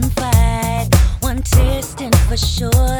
one fight, one tasting for sure.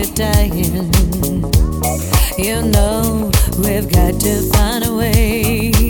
we're dying. You know, we've got to find a way.